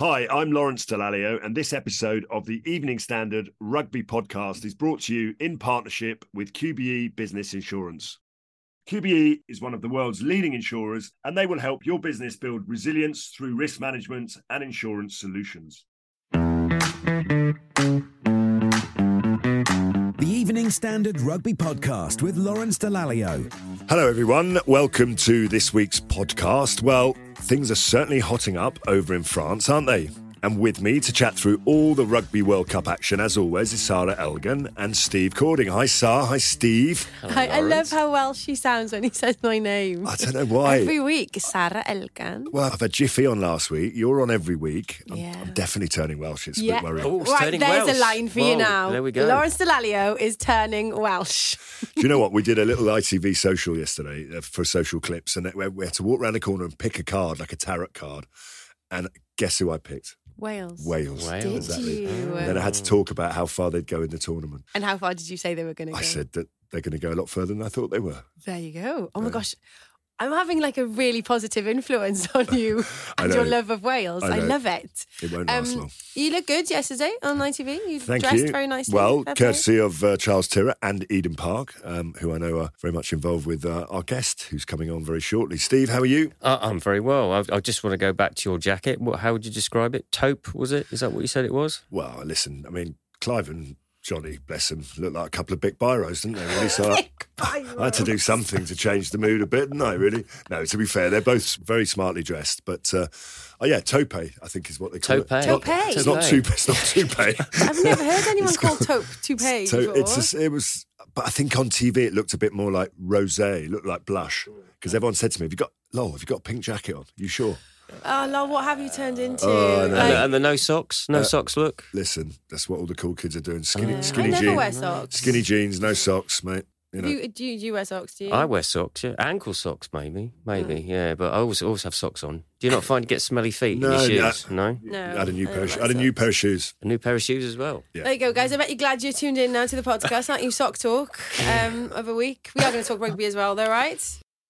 Hi, I'm Lawrence Dallaglio, and this episode of the Evening Standard Rugby Podcast is brought to you in partnership with QBE Business Insurance. QBE is one of the world's leading insurers, and they will help your business build resilience through risk management and insurance solutions. The Evening Standard Rugby Podcast with Lawrence Dallaglio. Hello, everyone. Welcome to this week's podcast. Well, things are certainly hotting up over in France, aren't they? And with me to chat through all the Rugby World Cup action, as always, is Sarra Elgan and Steve Cording. Hi, Sarra. Hi, Steve. I, I love how well she sounds when he says my name. I don't know why. Every week, Sarra Elgan. Well, I've had Jiffy on last week. You're on every week. I'm, Yeah. I'm definitely turning Welsh. It's a Yeah. bit worrying. Oh, it's Right, there's Welsh. a line for you now. There we go. Lawrence Dallaglio is turning Welsh. Do you know what? We did a little ITV social yesterday uh, for social clips, and we we had to walk around the corner and pick a card, like a tarot card. And guess who I picked? Wales. Wales. Wales. Did Exactly. you? And then I had to talk about how far they'd go in the tournament. And how far did you say they were going to go? I said that they're going to go a lot further than I thought they were. There you go. Oh my gosh. I'm having like a really positive influence on you and your love of Wales. I I, love it. It won't last Um, long. You look good yesterday on ITV. You Thank dressed you. very nicely. Well, Fair play. courtesy of uh, Charles Tyrwhitt and Eden Park, um, who I know are very much involved with uh, our guest, who's coming on very shortly. Steve, how are you? Uh, I'm very well. I, I just want to go back to your jacket. What, how would you describe it? Taupe, was it? Is that what you said it was? Well, listen, I mean, Clive and Johnny, bless them, looked like a couple of big biros, didn't they? Really? So I, I had to do something to change the mood a bit, didn't I? Really? No, to be fair, they're both very smartly dressed, but uh, oh yeah, tope, I think is what they call Tope. it. Not- Tope. It's not Tope. toupee. It's not toupee. I've never heard anyone It's call got- taupe toupee So it's just, it was, but I think on TV it looked a bit more like rosé, it looked like blush, because everyone said to me, "Have you got, Lol, have you got a pink jacket on? you sure?" Oh, Lord, what have you turned into? Oh, no. And, Like- the, and the no socks? No Uh, socks look? Listen, that's what all the cool kids are doing. Skinny, Yeah. I skinny never jeans, wear socks. skinny jeans, no socks, mate. You know. Do you, do, you, do you wear socks? Do you? I wear socks, yeah. Ankle socks, maybe. Maybe, yeah. But I always, always have socks on. Do you not find you get smelly feet No, in your no. shoes? No? no. I had a new I pair. Of, don't I had a new pair of shoes. A new pair of shoes as well. Yeah. There you go, guys. I bet you're glad you're tuned in now to the podcast, aren't you? Sock Talk um, of a week. We are going to talk rugby as well, though, right?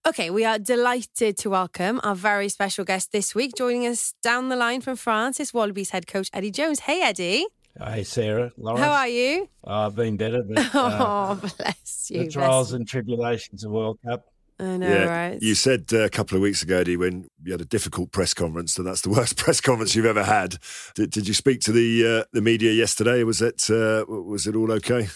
Okay, we are delighted to welcome our very special guest this week. Joining us down the line from France is Wallabies head coach Eddie Jones. Hey, Eddie. Hey, Sarra, Lawrence. How are you? Oh, I've been better, but uh, oh, bless you. the trials bless and tribulations of World Cup. I know, yeah, right? you said uh, a couple of weeks ago, Eddie, when you had a difficult press conference, that that's the worst press conference you've ever had. Did, did you speak to the uh, the media yesterday? Was it uh, was it all okay?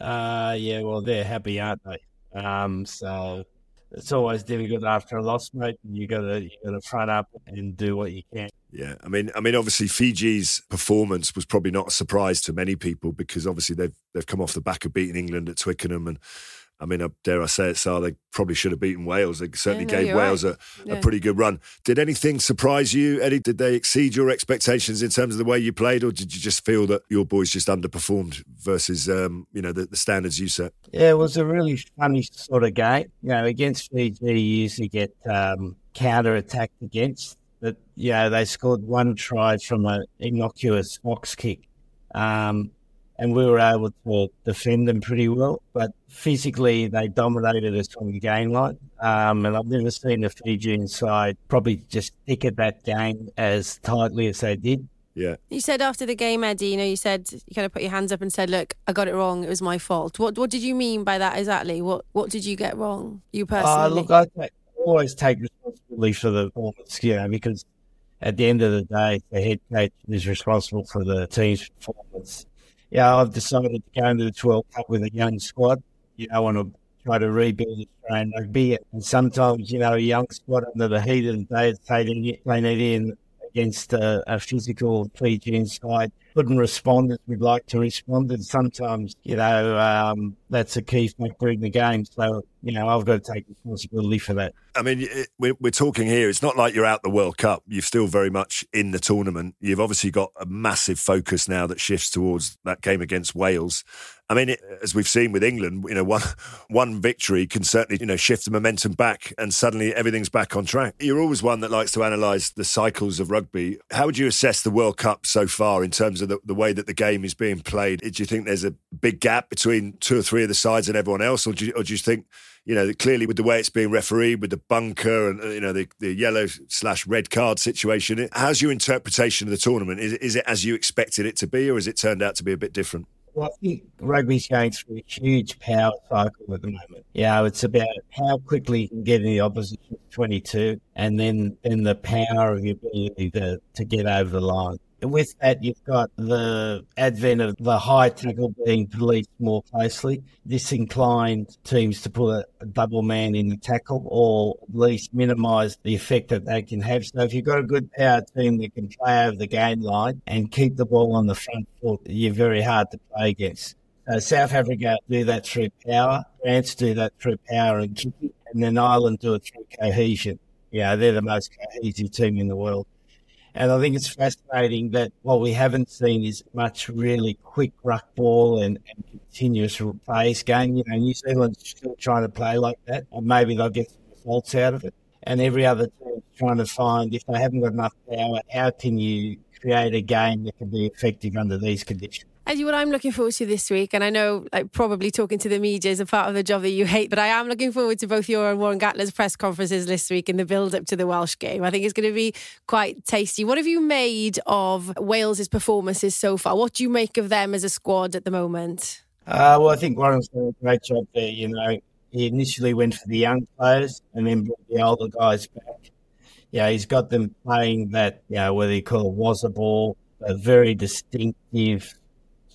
Uh, yeah, well, they're happy, aren't they? Um, so it's always difficult after a loss, mate. You gotta you gotta front up and do what you can. Yeah, I mean, I mean, obviously Fiji's performance was probably not a surprise to many people because obviously they've they've come off the back of beating England at Twickenham, and I mean, uh, dare I say it, Sar, they probably should have beaten Wales. They certainly Yeah, no, gave Wales right. a, a Yeah. pretty good run. Did anything surprise you, Eddie? Did they exceed your expectations in terms of the way you played, or did you just feel that your boys just underperformed versus um, you know the, the standards you set? Yeah, it was a really funny sort of game. You know, against Fiji, you usually get um, counter attacked against. But yeah, they scored one try from an innocuous box kick, um, and we were able to defend them pretty well. But physically, they dominated us from the game line. Um, and I've never seen the Fijian side probably just stick at that game as tightly as they did. Yeah, You said after the game, Eddie, you know, you said you kind of put your hands up and said, "Look, I got it wrong. It was my fault." What What did you mean by that exactly? What What did you get wrong, you personally? Uh, look, I take, always take responsibility for the performance, you know, because at the end of the day, the head coach is responsible for the team's performance. Yeah, I've decided to go into the 12 Cup with a young squad. You know, want to try to rebuild Australian rugby. And sometimes, you know, a young squad under the heat of the day, they need, they need in against a, a physical Fijian side. Couldn't respond as we'd like to respond. And sometimes, you know, um, that's a key factor in the game. So, you know, I've got to take responsibility for that. I mean, it, we're, we're talking here. It's not like you're out the World Cup. You're still very much in the tournament. You've obviously got a massive focus now that shifts towards that game against Wales. I mean, it, as we've seen with England, you know, one one victory can certainly you know shift the momentum back, and suddenly everything's back on track. You're always one that likes to analyse the cycles of rugby. How would you assess the World Cup so far in terms of the, the way that the game is being played? Do you think there's a big gap between two or three of the sides and everyone else, or do you, or do you think? You know, clearly with the way it's being refereed, with the bunker and you know the, the yellow slash red card situation, how's your interpretation of the tournament? Is, is it as you expected it to be, or has it turned out to be a bit different? Well, I think rugby's going through a huge power cycle at the moment. Yeah, it's about how quickly you can get in the opposition 22 and then, then the power of your ability to, to get over the line with that, you've got the advent of the high tackle being policed more closely. This inclined teams to put a, double man in the tackle or at least minimise the effect that they can have. So if you've got a good power team that can play over the game line and keep the ball on the front foot, you're very hard to play against. So South Africa do that through power. France do that through power and kicking. And then Ireland do it through cohesion. Yeah, they're the most cohesive team in the world. And I think it's fascinating that what we haven't seen is much really quick ruck ball and, and continuous pace game. You know, New Zealand's still trying to play like that, and maybe they'll get some results out of it. And every other team's trying to find if they haven't got enough power, how can you create a game that can be effective under these conditions? Eddie, what I'm looking forward to this week, and I know like probably talking to the media is a part of the job that you hate, but I am looking forward to both your and Warren Gatland's press conferences this week in the build up to the Welsh game. I think it's going to be quite tasty. What have you made of Wales's performances so far? What do you make of them as a squad at the moment? Uh, well, I think Warren's done a great job there. You know, he initially went for the young players and then brought the older guys back. Yeah, he's got them playing that, you know, whether you call it was a ball, a very distinctive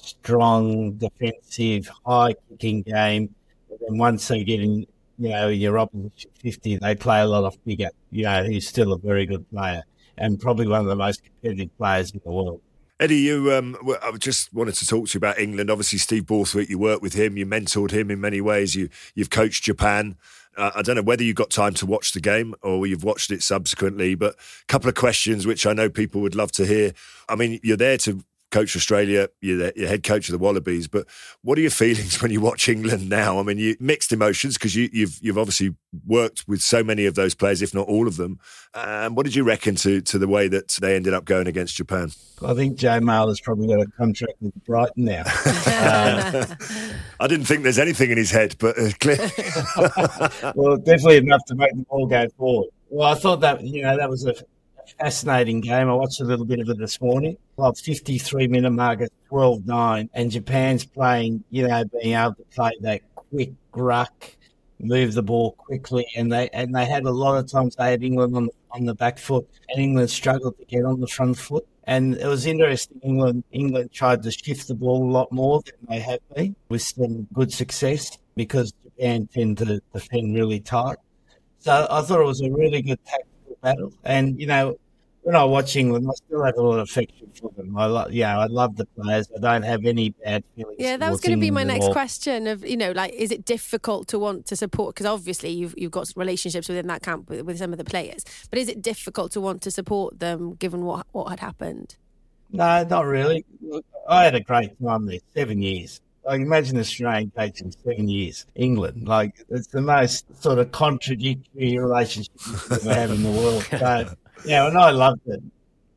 strong, defensive, high kicking game. And then once they get in, you know, your opposition 50, they play a lot of Biggar. You know, he's still a very good player and probably one of the most competitive players in the world. Eddie, you, um, I just wanted to talk to you about England. Obviously, Steve Borthwick, you worked with him, you mentored him in many ways. You, you've coached Japan. Uh, I don't know whether you got time to watch the game or you've watched it subsequently, but a couple of questions which I know people would love to hear. I mean, you're there to coach Australia, you're the you're head coach of the Wallabies. But what are your feelings when you watch England now? I mean, you mixed emotions because you, have you've, you've obviously worked with so many of those players, if not all of them. Um, what did you reckon to to the way that they ended up going against Japan? I think Joe has probably got a contract with Brighton now. um, I didn't think there's anything in his head, but uh, clear. well, definitely enough to make the ball go forward. Well, I thought that you know that was a fascinating game. I watched a little bit of it this morning. Well, 53 minute mark at 12 9, and Japan's playing, you know, being able to play that quick ruck, move the ball quickly, and they and they had a lot of times they had England on the, on the back foot, and England struggled to get on the front foot. And it was interesting. England England tried to shift the ball a lot more than they have been, with some good success because Japan tend to defend really tight. So I thought it was a really good tactical battle. And you know, when I watch England, I still have a lot of affection for them. I love, yeah, I love the players. I don't have any bad feelings. Yeah, that was going to be my next question. Of you know, like, is it difficult to want to support? Because obviously, you've you've got relationships within that camp with, with, some of the players. But is it difficult to want to support them given what what had happened? No, not really. Look, I had a great time there, seven years. Like imagine Australian coaching seven years, England. Like it's the most sort of contradictory relationship we have in the world. So yeah, and I loved it.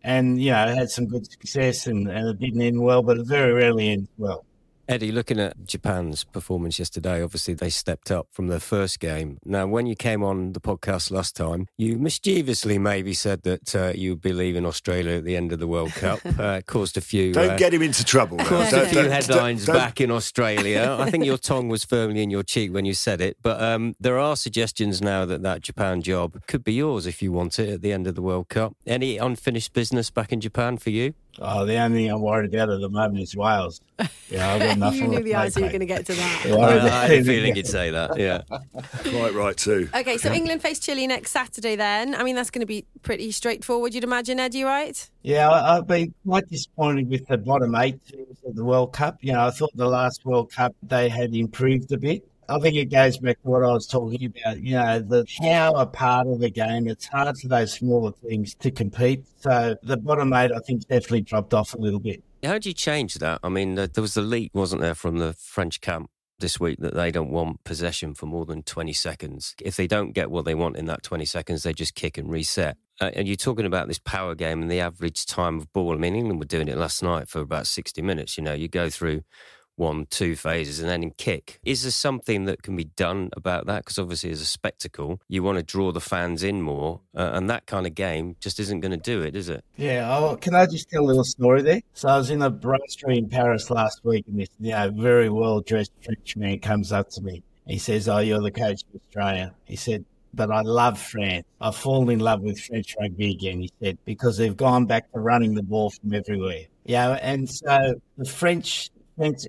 And, you know, it had some good success and, and it didn't end well, but it very rarely ends well. Eddie, looking at Japan's performance yesterday, obviously they stepped up from their first game. Now, when you came on the podcast last time, you mischievously maybe said that uh, you would be leaving Australia at the end of the World Cup. Uh, caused a few. Don't uh, get him into trouble. Caused a few headlines back in Australia. I think your tongue was firmly in your cheek when you said it. But um, there are suggestions now that that Japan job could be yours if you want it at the end of the World Cup. Any unfinished business back in Japan for you? Oh, the only thing I'm worried about at the moment is Wales. Yeah, I've got nothing you knew the play, answer you were going to get to that. Well, I, was- I had a feeling you'd say that. Yeah. Quite right too. Okay, so England face Chile next Saturday then. I mean, that's going to be pretty straightforward, you'd imagine, Eddie, right? Yeah, I- I've been quite disappointed with the bottom eight teams of the World Cup. You know, I thought the last World Cup they had improved a bit. I think it goes back to what I was talking about. You know, the power part of the game. It's hard for those smaller teams to compete. So the bottom eight, I think, definitely dropped off a little bit. How do you change that? I mean, there there was a leak, wasn't there, from the French camp this week that they don't want possession for more than 20 seconds. If they don't get what they want in that 20 seconds, they just kick and reset. Uh, and you're talking about this power game and the average time of ball. I mean, England were doing it last night for about 60 minutes. You know, you go through one, two phases and then in kick. Is there something that can be done about that? Because obviously, as a spectacle, you want to draw the fans in more, uh, and that kind of game just isn't going to do it, is it? Yeah, can I just tell a little story there? So I was in a brasserie in Paris last week, and this you know, very well dressed French man comes up to me. He says, "Oh, you're the coach of Australia." He said, "But I love France. I've fallen in love with French rugby again." He said because they've gone back to running the ball from everywhere. Yeah, and so the French,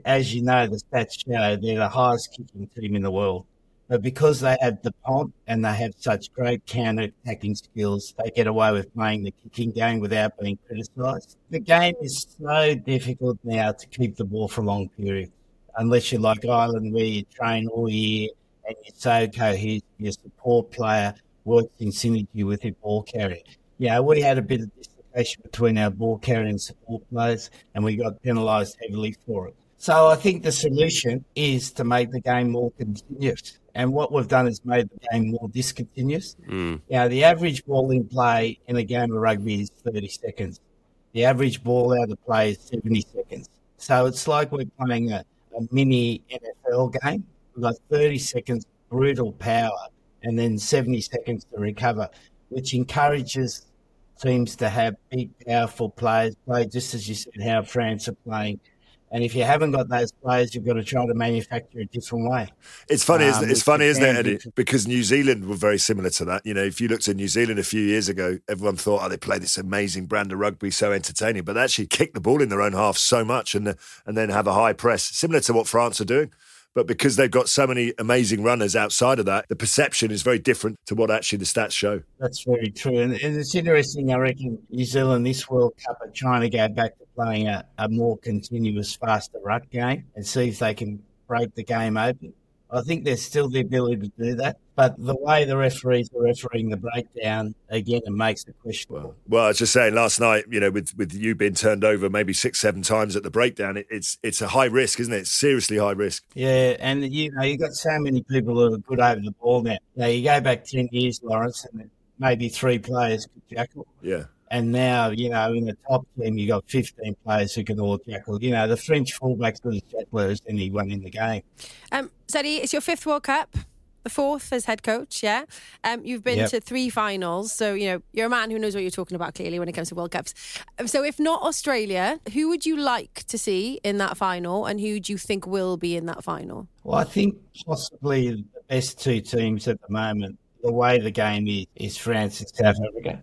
As you know, the stats show they're the highest kicking team in the world. But because they have the pont and they have such great counter attacking skills, they get away with playing the kicking game without being criticised. The game is so difficult now to keep the ball for long periods, unless you're like Ireland where you train all year and you're so cohesive, your support player works in synergy with your ball carrier. Yeah, we had a bit of dislocation between our ball carrier and support players, and we got penalised heavily for it. So I think the solution is to make the game more continuous. And what we've done is made the game more discontinuous. Mm. Now, the average ball in play in a game of rugby is 30 seconds. The average ball out of play is 70 seconds. So it's like we're playing a, a mini NFL game. We've got 30 seconds brutal power and then 70 seconds to recover, which encourages teams to have big, powerful players play just as you said how France are playing. And if you haven't got those players, you've got to try to manufacture a different way. It's funny, isn't Um, it? It's funny, isn't it, Eddie? Because New Zealand were very similar to that. You know, if you looked at New Zealand a few years ago, everyone thought, oh, they play this amazing brand of rugby, so entertaining. But they actually kick the ball in their own half so much and, and then have a high press, similar to what France are doing. But because they've got so many amazing runners outside of that, the perception is very different to what actually the stats show. That's very true. And, and it's interesting, I reckon New Zealand this World Cup are trying to go back to playing a, a more continuous, faster ruck game and see if they can break the game open. I think there's still the ability to do that. But the way the referees are refereeing the breakdown, again, it makes it questionable. Well, I was just saying last night, you know, with, with you being turned over maybe six, seven times at the breakdown, it, it's it's a high risk, isn't it? It's seriously high risk. Yeah, and you know, you've got so many people who are good over the ball now. Now, you go back 10 years, Lawrence, and maybe three players could jackal. Yeah. And now, you know, in the top team, you've got 15 players who can all tackle. You know, the French fullback's good as jackler as anyone in the game. Um, Sadie, it's your fifth World Cup, the fourth as head coach, yeah? Um, you've been Yep. to three finals, so, you know, you're a man who knows what you're talking about clearly when it comes to World Cups. Um, So if not Australia, who would you like to see in that final and who do you think will be in that final? Well, I think possibly the best two teams at the moment, the way the game is, is France and South Africa.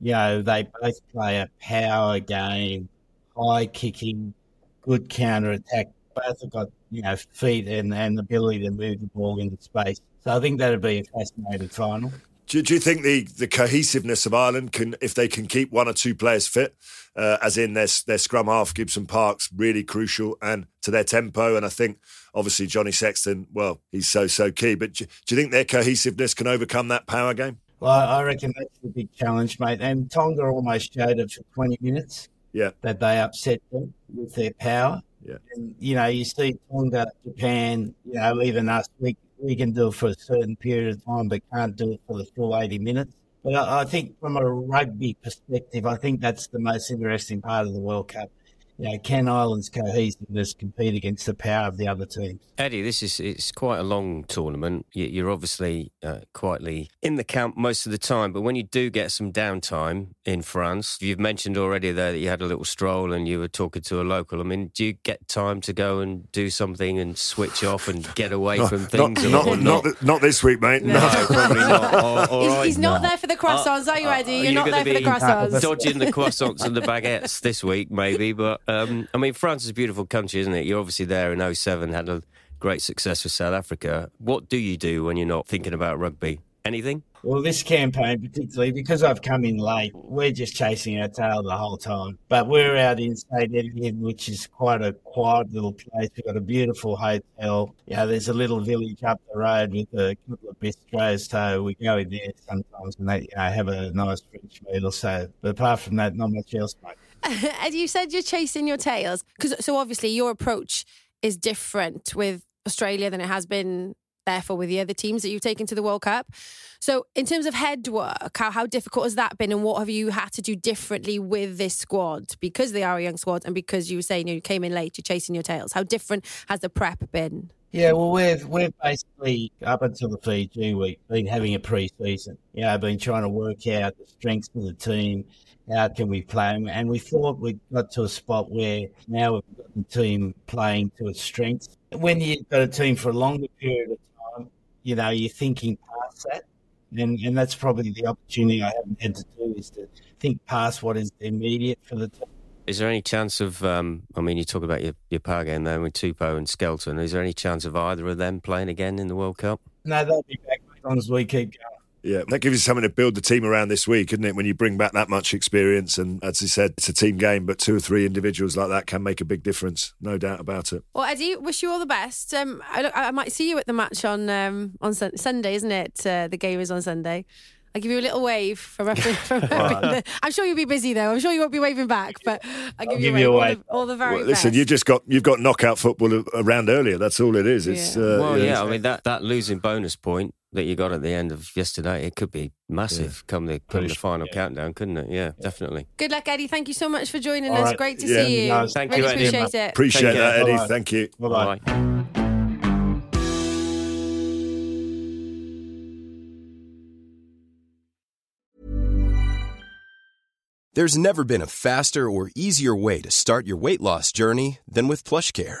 You know, they both play a power game, high kicking, good counter attack. Both have got, you know, feet and, and the ability to move the ball into space. So I think that'd be a fascinating final. Do, do you think the, the cohesiveness of Ireland can, if they can keep one or two players fit, uh, as in their their scrum half, Gibson Parks, really crucial, and to their tempo. And I think obviously Johnny Sexton, well, he's so so key. But do, do you think their cohesiveness can overcome that power game? Well, I reckon that's the big challenge, mate. And Tonga almost showed it for 20 minutes Yeah, that they upset them with their power. yeah. And, you know, you see Tonga, Japan, you know, even us, we, we can do it for a certain period of time, but can't do it for the full 80 minutes. But I, I think from a rugby perspective, I think that's the most interesting part of the World Cup you know, can Ireland's cohesiveness compete against the power of the other teams? Eddie, this is it's quite a long tournament. You- You're obviously uh, quietly in the camp most of the time, but when you do get some downtime in France, you've mentioned already there that you had a little stroll and you were talking to a local. I mean, do you get time to go and do something and switch off and get away from Not, things? or- not, or not, th- not this week, mate. No, probably not. Or- or He's, I- he's not there for the croissants, are you, Eddie? You're, Uh, not there for the croissants. Dodging the croissants and the baguettes this week, maybe. But um, I mean, France is a beautiful country, isn't it? You're obviously there in 07, had a great success with South Africa. What do you do when you're not thinking about rugby? Anything? Well, this campaign, particularly because I've come in late, we're just chasing our tail the whole time. But we're out in St. Etienne, which is quite a quiet little place. We've got a beautiful hotel. Yeah, there's a little village up the road with a couple of bistros. So we go in there sometimes and they, you know, have a nice French meal so. But apart from that, not much else, mate. Ed, you said you're chasing your tails because so obviously your approach is different with Australia than it has been therefore with the other teams that you've taken to the World Cup. So in terms of head work, how, how difficult has that been and what have you had to do differently with this squad because they are a young squad and because you were saying you came in late, you're chasing your tails. How different has the prep been? Yeah, well, we've we've basically up until the Fiji week been having a pre-season. You know, been trying to work out the strengths of the team. How can we play 'em? And we thought we got to a spot where now we've got the team playing to its strengths. When you've got a team for a longer period of time, you know, you're thinking past that. And, and that's probably the opportunity I haven't had to do is to think past what is immediate for the team. Is there any chance of? Um, I mean, you talk about your, your power game there with Tupou and Skelton. Is there any chance of either of them playing again in the World Cup? No, they'll be back as long as we keep going. Yeah, that gives you something to build the team around this week, isn't it? When you bring back that much experience, and as he said, it's a team game, but two or three individuals like that can make a big difference, no doubt about it. Well, Eddie, wish you all the best. Um, I, look, I might see you at the match on um, on Sun- Sunday, isn't it? Uh, the game is on Sunday. I'll give you a little wave from up, from up in the, I'm sure you'll be busy though. I'm sure you won't be waving back, but I'll give, I'll you, give a you a wave. wave. All, the, all the very Well, listen, best. you just got you've got knockout football around earlier. That's all it is. It's Yeah. uh, well, you yeah. I mean, that, that losing bonus point that you got at the end of yesterday, it could be massive come the come the final yeah. countdown, couldn't it? Yeah, definitely. Good luck, Eddie. Thank you so much for joining All us. right. Great to Yeah. see you. No, Thank really you, Eddie. appreciate it. appreciate that, Eddie. Bye-bye. Thank you. Bye-bye. Bye. There's never been a faster or easier way to start your weight loss journey than with PlushCare.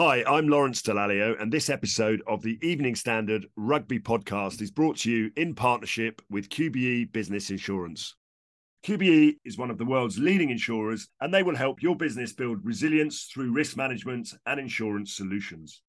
Hi, I'm Lawrence Dallaglio, and this episode of the Evening Standard Rugby Podcast is brought to you in partnership with QBE Business Insurance. QBE is one of the world's leading insurers, and they will help your business build resilience through risk management and insurance solutions.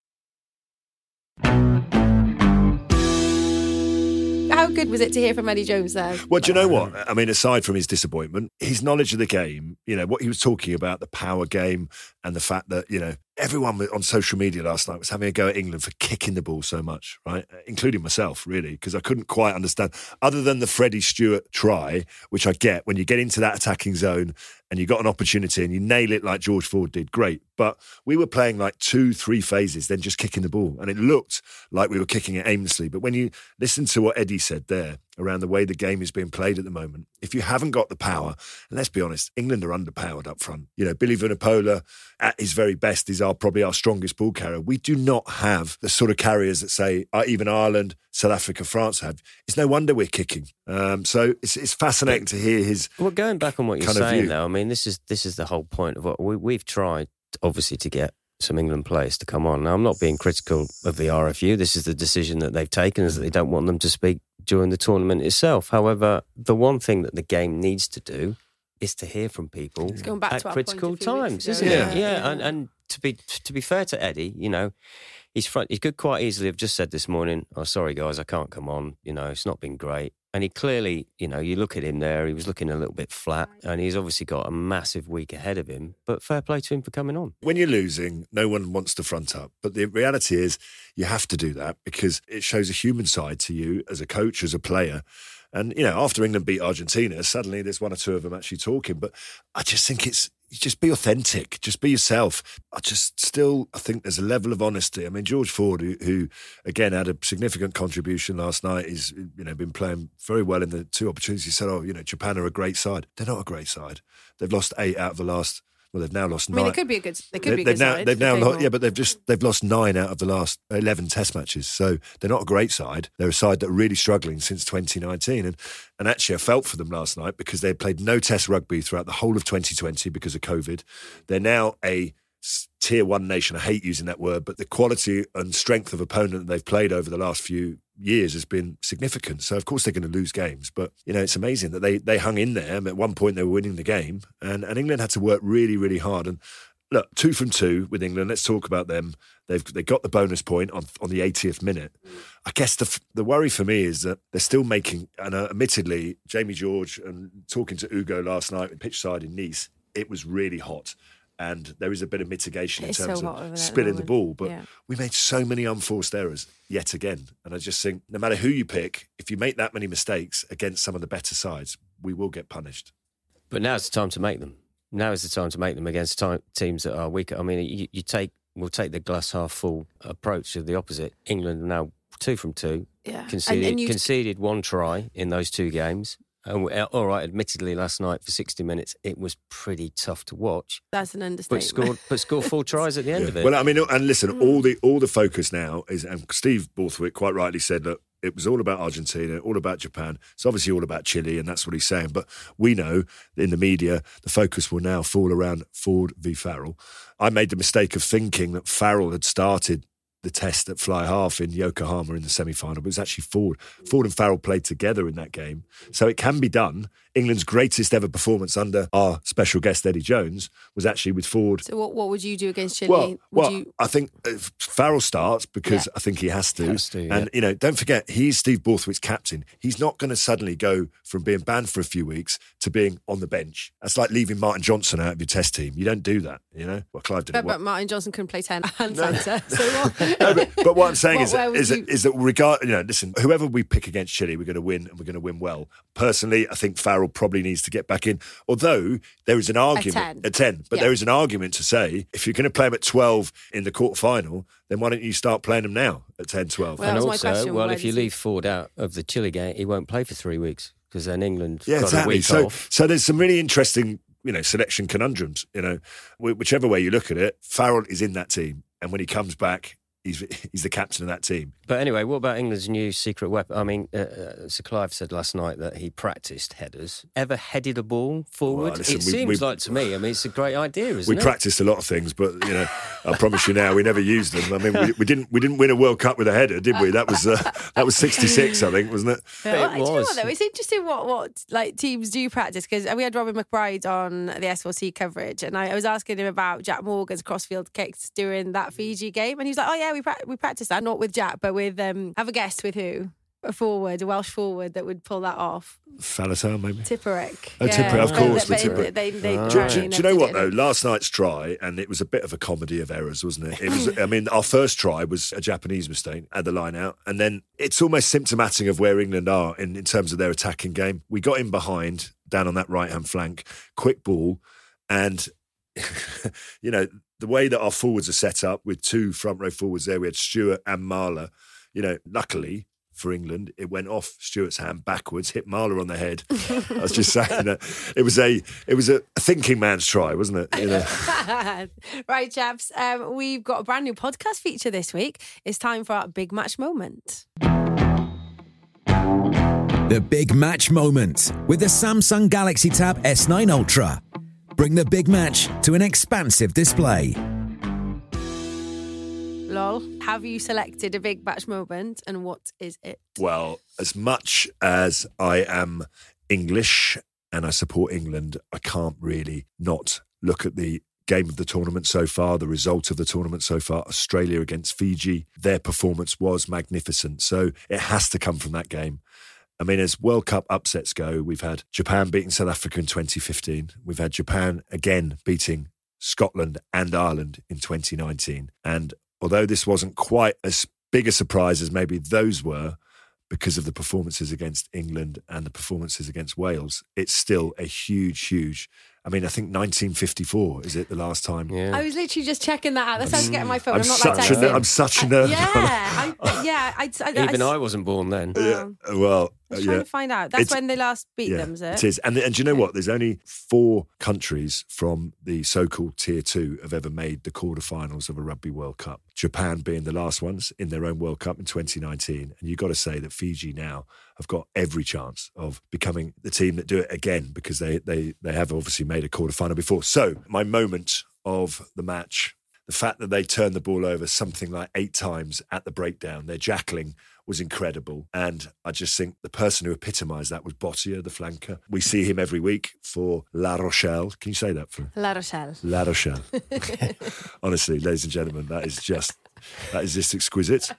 How good was it to hear from Eddie Jones there? Well, do you know what? I mean, aside from his disappointment, his knowledge of the game, you know, what he was talking about, the power game, and the fact that, you know, everyone on social media last night was having a go at England for kicking the ball so much, right? Uh, including myself, really, because I couldn't quite understand, other than the Freddie Steward try, which I get when you get into that attacking zone and you got an opportunity and you nail it like George Ford did, great. But we were playing like two, three phases, then just kicking the ball. And it looked like we were kicking it aimlessly. But when you listen to what Eddie said there around the way the game is being played at the moment, if you haven't got the power, and let's be honest, England are underpowered up front. You know, Billy Vunipola at his very best is our probably our strongest ball carrier. We do not have the sort of carriers that say uh, even Ireland, South Africa, France have. It's no wonder we're kicking. Um, so it's, it's fascinating to hear his Well, going back on what you're saying, though, I mean, this is this is the whole point of what we, we've tried, obviously, to get some England players to come on. Now, I'm not being critical of the RFU. This is the decision that they've taken, is that they don't want them to speak during the tournament itself. However, the one thing that the game needs to do is to hear from people It's going back at to our critical few times, isn't yeah. it? Yeah, Yeah. And, and to be to be fair to Eddie, you know, he's front. He could quite easily have just said this morning, "Oh, sorry guys, I can't come on." You know, it's not been great. And he clearly, you know, you look at him there, he was looking a little bit flat, and he's obviously got a massive week ahead of him. But fair play to him for coming on. when you're losing, no one wants to front up. But the reality is, you have to do that because it shows a human side to you as a coach, as a player. And, you know, after England beat Argentina, suddenly there's one or two of them actually talking. But I just think it's, just be authentic, just be yourself. I just still, I think there's a level of honesty. I mean, George Ford, who, who again had a significant contribution last night, is, you know, been playing very well in the two opportunities. He said, oh, you know, Japan are a great side. They're not a great side. They've lost eight out of the last, well, they've now lost I mean, nine. it could be a good. They could They- be a they've good now, side. They've now, Very lo- well. yeah, but they've just they've lost nine out of the last eleven Test matches. So they're not a great side. They're a side that are really struggling since 2019. And and actually, I felt for them last night because they played no Test rugby throughout the whole of 2020 because of COVID. They're now a tier one nation. I hate using that word, but the quality and strength of opponent that they've played over the last few years has been significant. So of course they're going to lose games, but you know it's amazing that they they hung in there. At one point they were winning the game, and and England had to work really really hard. And look, two from two with England. Let's talk about them. They've they got the bonus point on on the 80th minute. I guess the the worry for me is that they're still making. And uh, admittedly, Jamie George and talking to Ugo last night at pitch side in Nice, it was really hot. And there is a bit of mitigation in It's so terms hot of there the spilling the ball, but Yeah. we made so many unforced errors yet again. And I just think no matter who you pick, if you make that many mistakes against some of the better sides, we will get punished. But now now's the time to make them. Now is the time to make them against time, teams that are weaker. I mean, you, you take we'll take the glass half full approach of the opposite. England now two from two. Yeah. Conceded and you- conceded one try in those two games. And we- uh, all right, admittedly, last night for sixty minutes it was pretty tough to watch. That's an But understatement. scored, but scored four tries at the end of it. Well, I mean, and listen, all hmm. the all the focus now is, and Steve Borthwick quite rightly said that it was all about Argentina, all about Japan. It's obviously all about Chile, and that's what he's saying. But we know in the media the focus will now fall around Ford v Farrell. I made the mistake of thinking that Farrell had started the test at fly half in Yokohama in the semi final, but it was actually Ford. Ford and Farrell played together in that game. So it can be done. England's greatest ever performance under our special guest Eddie Jones was actually with Ford so what, what would you do against Chile? well, would well, you? I think uh, Farrell starts because Yeah. I think he has to. Has to, yeah. And you know, don't forget he's Steve Borthwick's captain. He's not going to suddenly go from being banned for a few weeks to being on the bench. That's like leaving Martin Johnson out of your test team. You don't do that. You know. Well, Clive didn't. but Martin Johnson couldn't play ten and centre. So what? No, but, but what I'm saying What- is, where that, would is, you- that, is that regard, you know, listen, whoever we pick against Chile, we're going to win and we're going to win well. Personally, I think Farrell probably needs to get back in. Although there is an argument 10. at 10, but Yeah. there is an argument to say if you're going to play him at 12 in the quarter final, then why don't you start playing him now at 10 12? Well, and also, question, well, where if you does he- leave Ford out of the Chile game, he won't play for three weeks because then England Yeah, got exactly. a week So, off. so there's some really interesting, you know, selection conundrums. You know, whichever way you look at it, Farrell is in that team, and when he comes back, he's he's the captain of that team. But anyway, what about England's new secret weapon? I mean, uh, uh, Sir Clive said last night that he practiced headers. Ever headed a ball forward? Well, listen, it we- seems we- like to me. I mean, it's a great idea, isn't we it? We practiced a lot of things, but you know, I promise you now, we never used them. I mean, we, we didn't we didn't win a World Cup with a header, did we? That was uh, that was '66, I think, wasn't it? Yeah, well, It do you know was. what though? It's interesting what what like teams do practice because we had Robin McBryde on the S4C coverage, and I, I was asking him about Jac Morgan's crossfield kicks during that Fiji game, and he was like, "Oh yeah, we pra- we practiced that not with Jack, but with um have a guess with who." A forward, a Welsh forward that would pull that off. Faletau, maybe. Tipuric. Oh, Tipuric, of course, but Tipuric. They, they, Ah. Do, do- do you know what though? Last night's try, and it was a bit of a comedy of errors, wasn't it? It was. I mean, our first try was a Japanese mistake at the line out, and then it's almost symptomatic of where England are in, in terms of their attacking game. We got in behind down on that right hand flank, quick ball, and you know the way that our forwards are set up with two front row forwards there. We had Stuart and Marler. You know, luckily. For England, it went off Stuart's hand backwards, hit Marler on the head. I was just saying that it was a it was a thinking man's try, wasn't it? You know? right, chaps. Um, we've got a brand new podcast feature this week. It's time for our big match moment. The big match moment with the Samsung Galaxy Tab S9 Ultra. Bring the big match to an expansive display. lol. Have you selected a big batch moment and what is it? Well, as much as I am English and I support England, I can't really not look at the game of the tournament so far, the result of the tournament so far, Australia against Fiji. Their performance was magnificent. So it has to come from that game. I mean, as World Cup upsets go, we've had Japan beating South Africa in 2015. We've had Japan again beating Scotland and Ireland in 2019. And although this wasn't quite as big a surprise as maybe those were, because of the performances against England and the performances against Wales, it's still a huge, huge. I mean, I think 1954 is it the last time? Yeah. I was literally just checking that out. That's how I was getting my phone. I'm I'm, not such like a texting. I'm such a uh, nerd. Yeah, I, yeah. I, I, Even I, I wasn't born then. Yeah. Well, I was uh, trying yeah. to find out. That's It's- when they last beat yeah, them, is it? It is. And, and do you know what? There's only four countries from the so called tier two have ever made the quarterfinals of a Rugby World Cup. Japan being the last ones in their own World Cup in 2019. And you've got to say that Fiji now have got every chance of becoming the team that do it again because they, they, they have obviously made a quarterfinal before. So, my moment of the match. The fact that they turned the ball over something like eight times at the breakdown, their jackling was incredible. And I just think the person who epitomised that was Botia, the flanker. We see him every week for La Rochelle. Can you say that for La Rochelle. La Rochelle? Honestly, ladies and gentlemen, that is just that is just exquisite.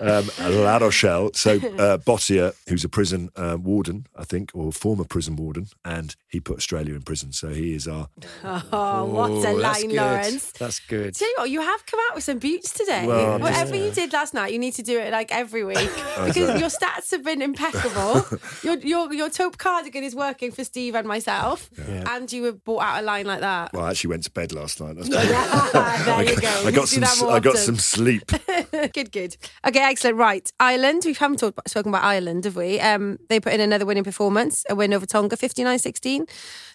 Um, La Rochelle. So uh, Botia, who's a prison uh, warden, I think, or former prison warden, and he put Australia in prison. So he is our Oh, what a Oh, that's line, good. Lawrence. That's good. Tell you what, you have come out with some beats today. Well, I'm just- Whatever you did last night, you need to do it like every week because your stats have been impeccable. your your your taupe cardigan is working for Steve and myself, and you have brought out a line like that. Well, I actually went to bed last night. That's there you go. I got do some. that more I got often. Some sleep. good, good. Okay, excellent. Right, Ireland. We haven't talked, spoken about Ireland, have we? Um, they put in another winning performance, a win over Tonga, 59-16.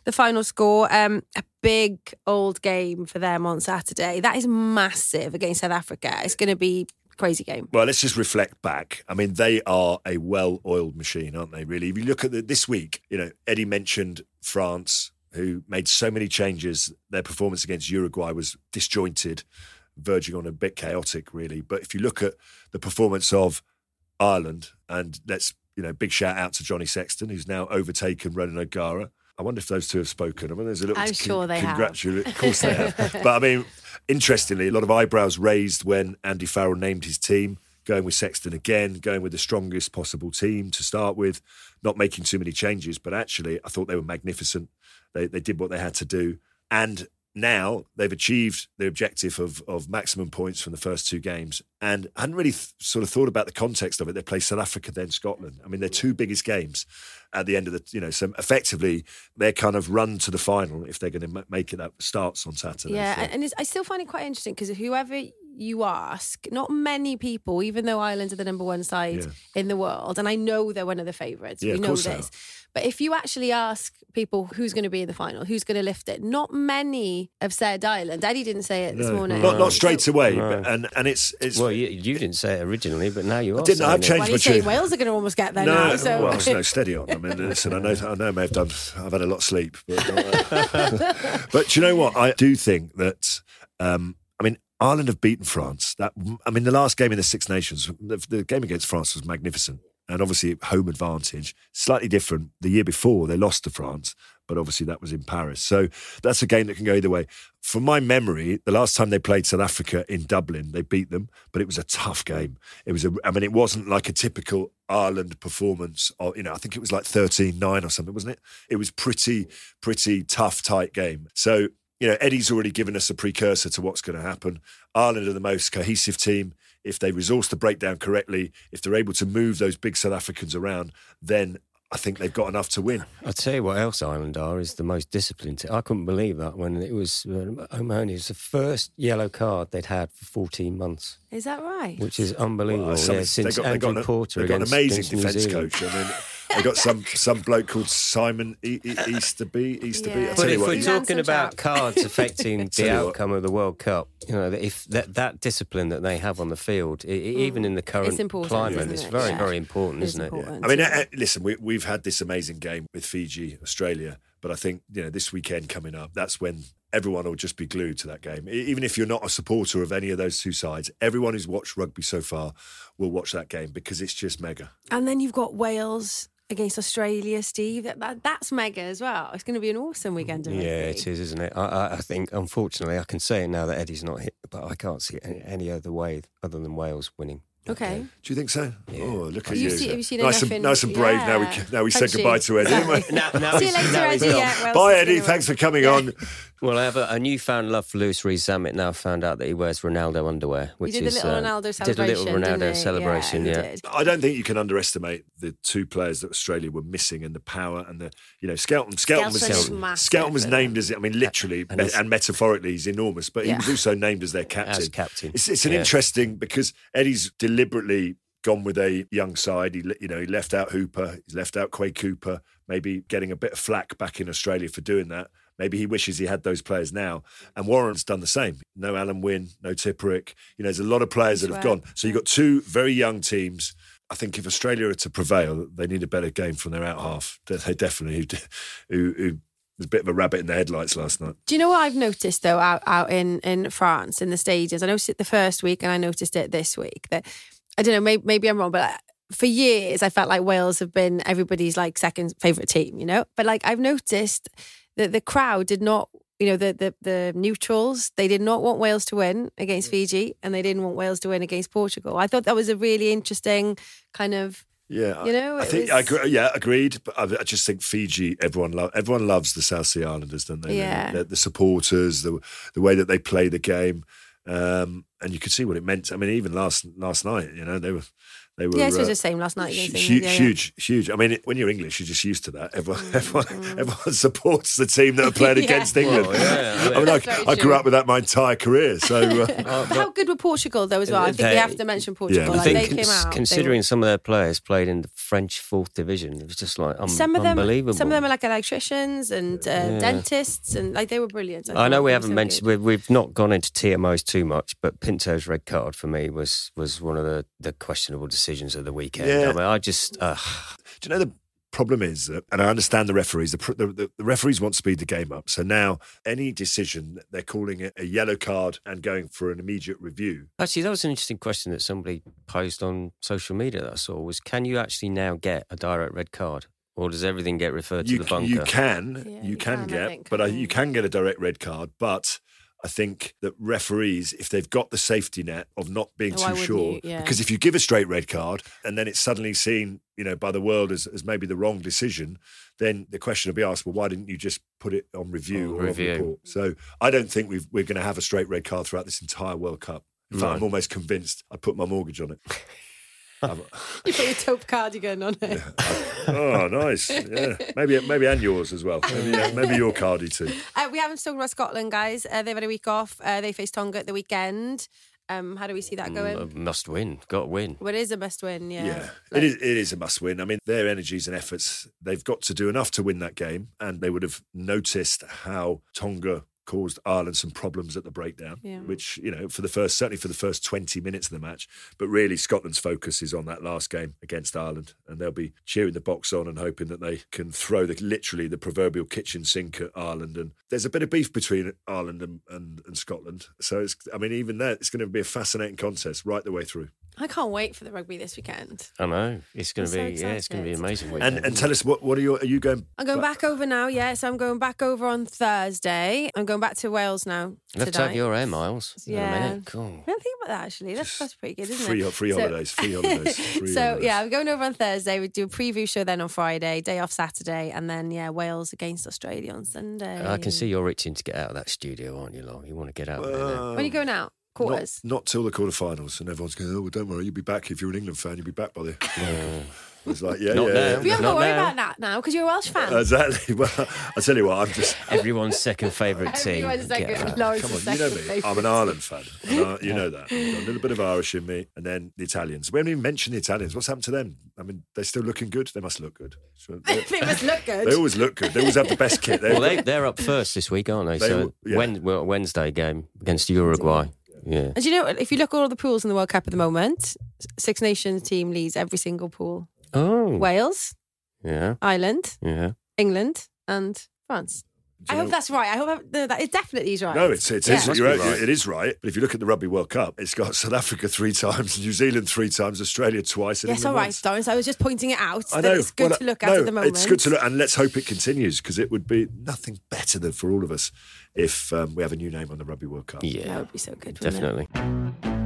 The final score, um, a big old game for them on Saturday. That is massive against South Africa. It's going to be crazy game. Well, let's just reflect back. I mean, they are a well-oiled machine, aren't they? Really, if you look at the, this week, you know, Eddie mentioned France, who made so many changes. Their performance against Uruguay was disjointed, verging on a bit chaotic, really. But if you look at the performance of Ireland, and let's you know, big shout out to Johnny Sexton, who's now overtaken Ronan O'Gara. I wonder if those two have spoken. I mean, there's a little I'm sure they have. Of course they have. but I mean, interestingly, a lot of eyebrows raised when Andy Farrell named his team, going with Sexton again, going with the strongest possible team to start with, not making too many changes. But actually, I thought they were magnificent. They they did what they had to do, and now they've achieved the objective of of maximum points from the first two games. And I hadn't really th- sort of thought about the context of it. They play South Africa, then Scotland. I mean, they're two biggest games at the end of the, you know, so effectively their kind of run to the final if they're going to make it that starts on Saturday. Yeah, So- and I still find it quite interesting because whoever you ask, not many people, even though Ireland are the number one side Yeah. in the world, and I know they're one of the favourites. Yeah, we of know this. But if you actually ask people who's going to be in the final, who's going to lift it, not many have said Ireland. Eddie didn't say it this No, morning. not not straight away, No. but, and and it's it's Well, you, you didn't say it originally, but now you are. I didn't. I've saying changed it. Well, my he's tune. Wales are going to almost get there no, now. So well, it's no steady on. I mean, listen, I know, I know, I may have done. I've had a lot of sleep, but, but you know what? I do think that. Um, I mean, Ireland have beaten France. That I mean, the last game in the Six Nations, the, the game against France was magnificent, and obviously home advantage. Slightly different. The year before they lost to France, but obviously that was in Paris. So that's a game that can go either way. From my memory, the last time they played South Africa in Dublin, they beat them, but it was a tough game. It was a, I mean, it wasn't like a typical Ireland performance. Or you know, I think it was like 13-9 or something, wasn't it? It was pretty, pretty tough, tight game. So you know, Eddie's already given us a precursor to what's going to happen. Ireland are the most cohesive team. If they resource the breakdown correctly, if they're able to move those big South Africans around, then I think they've got enough to win. I'll tell you what else Ireland are is the most disciplined. I couldn't believe that when it was uh, O'Mahony. It was the first yellow card they'd had for 14 months, is that right? which is unbelievable. Well, yeah, since they got, they Andrew got an, Porter they've got an against, amazing New defence Zealand. coach. I mean, they got some some bloke called Simon e- e- Easterby. Easterby. Yeah. I But you if what, we're talking about chat. cards affecting the you what. outcome of the World Cup, you know, if that that discipline that they have on the field, i i even in the current Mm. important, climate, isn't it's it? very Yeah. very important, It's isn't it? important. I mean, uh, uh, listen, we, we've had this amazing game with Fiji, Australia, but I think you know this weekend coming up, that's when everyone will just be glued to that game. Even if you're not a supporter of any of those two sides, everyone who's watched rugby so far will watch that game because it's just mega. And then you've got Wales against Australia, Steve. That, that that's mega as well. It's going to be an awesome weekend of rugby. Yeah, it is, isn't it? I, I, I think, unfortunately, I can say it now that Eddie's not hit, but I can't see it any, any other way other than Wales winning. that Okay. Do you think so? Oh, look at You've you! seen- have you seen nice, and, in- nice and brave. Now we now we said goodbye to Eddie. didn't we? Exactly. Now- now See you later, Eddie. Yeah, Wales Bye, Eddie. Thanks for coming Yeah. on. Well, I have a, a newfound love for Louis Rees-Zammit now. Found out that he wears Ronaldo underwear, which did a is little uh, Ronaldo Did a little Ronaldo celebration, yeah. yeah. I don't think you can underestimate the two players that Australia were missing and the power and the you know Skelton. Skelton was Skelton is massive Skelton was named them. as I mean literally And and, it's- metaphorically he's enormous, but he was also named as their captain. As captain, It's, it's an yeah. interesting because Eddie's deliberately gone with a young side. He you know he left out Hooper, he's left out Quade Cooper, maybe getting a bit of flack back in Australia for doing that. Maybe he wishes he had those players now. And Warren's done the same. No Alun Wyn, no Tipuric. You know, there's a lot of players that have gone. So you've got two very young teams. I think if Australia are to prevail, they need a better game from their out half. They definitely, who, who was a bit of a rabbit in the headlights last night. Do you know what I've noticed though out, out in, in France in the stages? I noticed it the first week and I noticed it this week that I don't know, maybe, maybe I'm wrong, but for years I felt like Wales have been everybody's like second favourite team, you know? But like I've noticed that the crowd did not you know the, the the neutrals they did not want Wales to win against Fiji and they didn't want Wales to win against Portugal. I thought that was a really interesting kind of Yeah, You know, I think was- I agree, yeah, agreed. But I, I just think Fiji, everyone lo- everyone loves the South Sea Islanders, don't they? Yeah. the, the supporters, the the way that they play the game, um, and you could see what it meant. I mean, even last last night, you know, they were they were yeah, it was uh, the same last night against hu- England. Yeah, yeah. huge, huge. I mean, it- when you're English, you're just used to that. Everyone, everyone, everyone supports the team that are playing Mm. Yeah. against England. Well, yeah, I mean, I, I grew up with that my entire career. So, uh, How good were Portugal though as well? I think we They- have to mention Portugal. I Like, think they came cons- out. they were- considering some of their players played in the French fourth division, it was just like um, some of them, unbelievable. some of them are like electricians and uh, dentists, and like they were brilliant. I thought. know we haven't so mentioned we've, we've not gone into TMOs too much, but Pinto's red card for me was was one of the, the questionable decisions of the weekend. Yeah. I mean, I just uh, Do you know the problem is that, and I understand the referees, the, the, the, the referees want to speed the game up. So now any decision, they're calling it a yellow card and going for an immediate review. actually that was an interesting question that somebody posed on social media that I saw was can you actually now get a direct red card, or does everything get referred You, to the bunker? you can, Yeah, you you can can, get, think, but uh, you you? can get a direct red card. But I think that referees, if they've got the safety net of not being Why too sure. Yeah. because if you give a straight red card and then it's suddenly seen, you know, by the world as, as maybe the wrong decision, then the question will be asked, well, why didn't you just put it on review On or review. on report? So I don't think we've, we're going to have a straight red card throughout this entire World Cup. In fact, No. I'm almost convinced I'd put my mortgage on it. You put your taupe cardigan on it. oh, nice. Yeah, maybe maybe and yours as well. Maybe, uh, maybe your cardy too. Uh, we haven't spoken about Scotland, guys. Uh, they've had a week off. Uh, they face Tonga at the weekend. Um, how do we see that going? Mm, must win, got to win. well, it is a must win. Yeah, Yeah, Like- it is. It is a must win. I mean, their energies and efforts, they've got to do enough to win that game, and they would have noticed how Tonga caused Ireland some problems at the breakdown. Yeah. Which you know, for the first certainly for the first twenty minutes of the match, but really Scotland's focus is on that last game against Ireland, and they'll be cheering the Boks on and hoping that they can throw the literally the proverbial kitchen sink at Ireland. And there's a bit of beef between Ireland and, and, and Scotland, so it's. I mean, even there, it's going to be a fascinating contest right the way through. I can't wait for the rugby this weekend. I know it's going I'm to so be yeah, it's going to be amazing. And weekend. and tell us what what are you are you going? I'm going back over now. Yeah, so I'm going back over on Thursday. I'm going back to Wales now. You'll have to have your air miles. in a Yeah. minute. Cool. I didn't think about that actually. That's that's pretty good, isn't Free it? free So- holidays, free holidays. Free so holidays. yeah, we're going over on Thursday. We do a preview show then on Friday, day off Saturday, and then yeah, Wales against Australia on Sunday. I can see you're itching to get out of that studio, aren't you, Long? You want to get out there. now. When are you going out? Quarters. Not, not till the quarterfinals, and everyone's going. Oh, well, don't worry, you'll be back if you're an England fan. You'll be back by then. It's like, yeah, Not yeah, now. yeah. we haven't got Not to worry now. about that now because you're a Welsh fan. Exactly. Well, I tell you what, I'm just. Everyone's second favourite team. Everyone's Get second. out. Lawrence's Come on, you know second me. I'm an Ireland fan. And I- you know that. I've got a little bit of Irish in me, and then the Italians. We haven't even mentioned the Italians. What's happened to them? I mean, they're still looking good. They must look good. So they, they must look good. they always look good. They always have the best kit. They're- Well, they, they're up first this week, aren't they? They so will- yeah. Wen- well, Wednesday game against Uruguay. Yeah. And do you know, if you look at all the pools in the World Cup at the moment, Six Nations team leads every single pool. Oh. Wales, Yeah. Ireland, Yeah. England, and France. I know- hope that's right. I hope I, no, that it definitely is right. No, it's it's, Yeah. it's Must right. right. It is right. But if you look at the Rugby World Cup, it's got South Africa three times, New Zealand three times, Australia twice. and Yes, all England right, once. Lawrence. I was just pointing it out. I that know. it's good Well, to look no, at at the moment. It's good to look, and let's hope it continues because it would be nothing better than for all of us if um, we have a new name on the Rugby World Cup. Yeah, That would be so good. wouldn't it?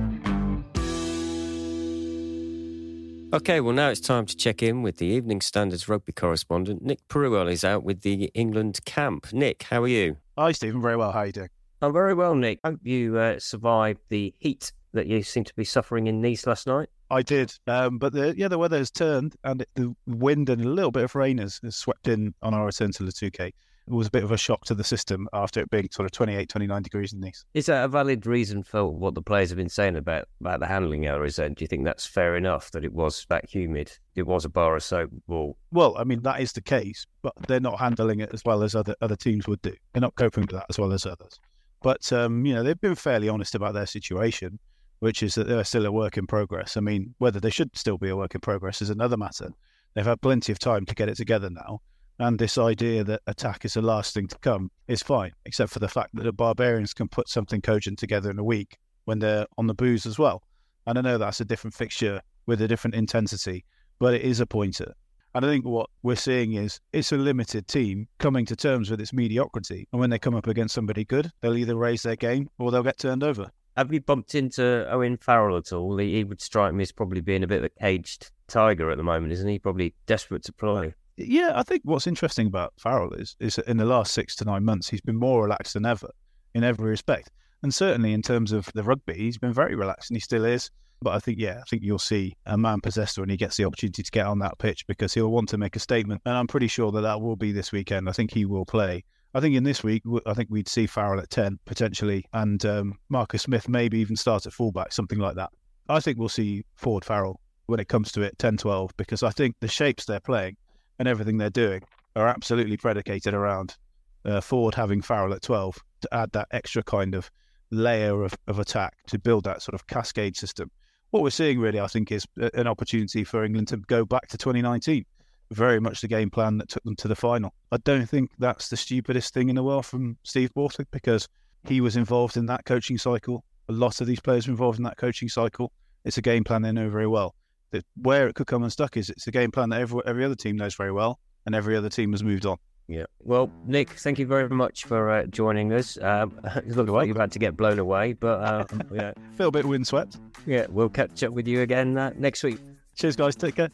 Okay, well, now it's time to check in with the Evening Standards rugby correspondent. Nick Purewal is out with the England camp. Nick, how are you? Hi, Stephen. Very well. How are you doing? I'm very well, Nick. Hope you uh, survived the heat that you seem to be suffering in Nice last night. I did, um, but the yeah, the weather has turned, and it, the wind and a little bit of rain has, has swept in on our return to Le Touquet. It was a bit of a shock to the system after it being sort of 28, 29 degrees in Nice. Is that a valid reason for what the players have been saying about, about the handling errors? Then do you think that's fair enough that it was that humid? It was a bar of soap ball. Well, I mean that is the case, but they're not handling it as well as other other teams would do. They're not coping with that as well as others. But um, you know, they've been fairly honest about their situation, which is that they're still a work in progress. I mean, whether they should still be a work in progress is another matter. They've had plenty of time to get it together now. And this idea that attack is the last thing to come is fine, except for the fact that the barbarians can put something cogent together in a week when they're on the booze as well. And I know that's a different fixture with a different intensity, but it is a pointer. And I think what we're seeing is it's a limited team coming to terms with its mediocrity. And when they come up against somebody good, they'll either raise their game or they'll get turned over. Have you bumped into Owen Farrell at all? He, he would strike me as probably being a bit of a caged tiger at the moment, isn't he? Probably desperate to play. Yeah, I think what's interesting about Farrell is is that in the last six to nine months he's been more relaxed than ever in every respect, and certainly in terms of the rugby, he's been very relaxed, and he still is. But I think, yeah, I think you'll see a man possessed when he gets the opportunity to get on that pitch because he'll want to make a statement, and I'm pretty sure that that will be this weekend. I think he will play. I think in this week, I think we'd see Farrell at ten potentially, and um, Marcus Smith maybe even start at fullback, something like that. I think we'll see Ford Farrell when it comes to it 10-12 because I think the shapes they're playing and everything they're doing are absolutely predicated around uh, Ford having Farrell at 12 to add that extra kind of layer of, of attack to build that sort of cascade system. What we're seeing really, I think, is an opportunity for England to go back to 2019. Very much the game plan that took them to the final. I don't think that's the stupidest thing in the world from Steve Borthwick because he was involved in that coaching cycle. A lot of these players were involved in that coaching cycle. It's a game plan they know very well. That where it could come unstuck is it's a game plan that every, every other team knows very well, and every other team has moved on. Yeah. Well, Nick, thank you very much for uh, joining us. Um, it looks like you're about to get blown away, but uh, yeah, Feel a bit windswept. yeah, we'll catch up with you again uh, next week. Cheers, guys. Take care.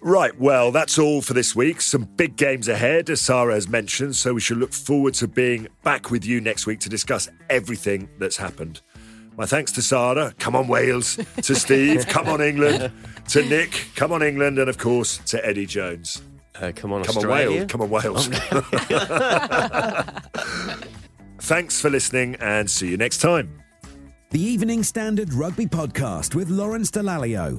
Right, well, that's all for this week. Some big games ahead, as Sarra has mentioned, so we should look forward to being back with you next week to discuss everything that's happened. My thanks to Sarra, come on Wales, to Steve, come on England, to Nick, come on England, and of course to Eddie Jones. Uh, come on, Come on Australia. Wales, come on Wales. Thanks for listening and see you next time. The Evening Standard Rugby Podcast with Lawrence Dallaglio.